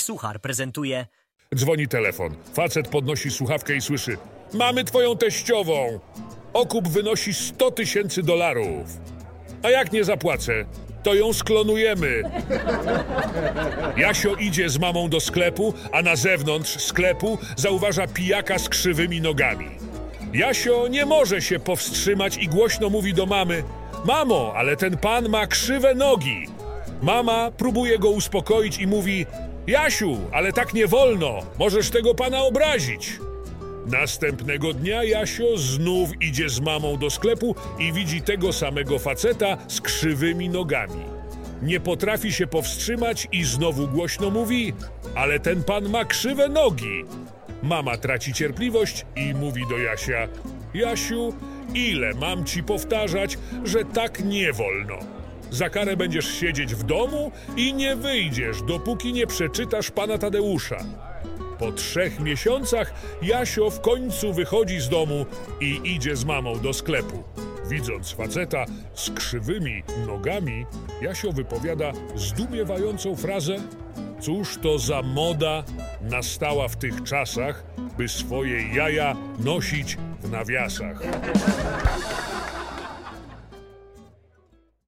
Suchar prezentuje Dzwoni telefon. Facet podnosi słuchawkę i słyszy: Mamy twoją teściową. Okup wynosi 100 tysięcy dolarów. A jak nie zapłacę, to ją sklonujemy. Jasio idzie z mamą do sklepu, a na zewnątrz sklepu zauważa pijaka z krzywymi nogami. Jasio nie może się powstrzymać i głośno mówi do mamy: Mamo, ale ten pan ma krzywe nogi. Mama próbuje go uspokoić i mówi: Jasiu, ale tak nie wolno, możesz tego pana obrazić. Następnego dnia Jasio znów idzie z mamą do sklepu i widzi tego samego faceta z krzywymi nogami. Nie potrafi się powstrzymać i znowu głośno mówi: Ale ten pan ma krzywe nogi. Mama traci cierpliwość i mówi do Jasia: Jasiu, ile mam ci powtarzać, że tak nie wolno? Za karę będziesz siedzieć w domu i nie wyjdziesz, dopóki nie przeczytasz pana Tadeusza. Po trzech miesiącach Jasio w końcu wychodzi z domu i idzie z mamą do sklepu. Widząc faceta z krzywymi nogami, Jasio wypowiada zdumiewającą frazę: Cóż to za moda nastała w tych czasach, by swoje jaja nosić w nawiasach.